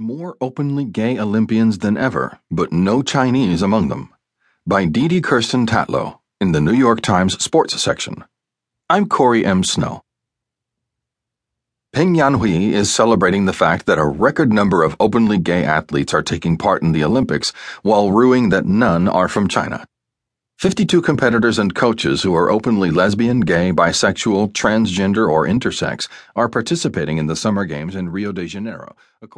More openly gay Olympians than ever, but no Chinese among them. By Didi Kirsten Tatlow in the New York Times Sports section. I'm Corey M. Snow. Peng Yanhui is celebrating the fact that a record number of openly gay athletes are taking part in the Olympics while ruing that none are from China. 52 competitors and coaches who are openly lesbian, gay, bisexual, transgender, or intersex are participating in the Summer Games in Rio de Janeiro.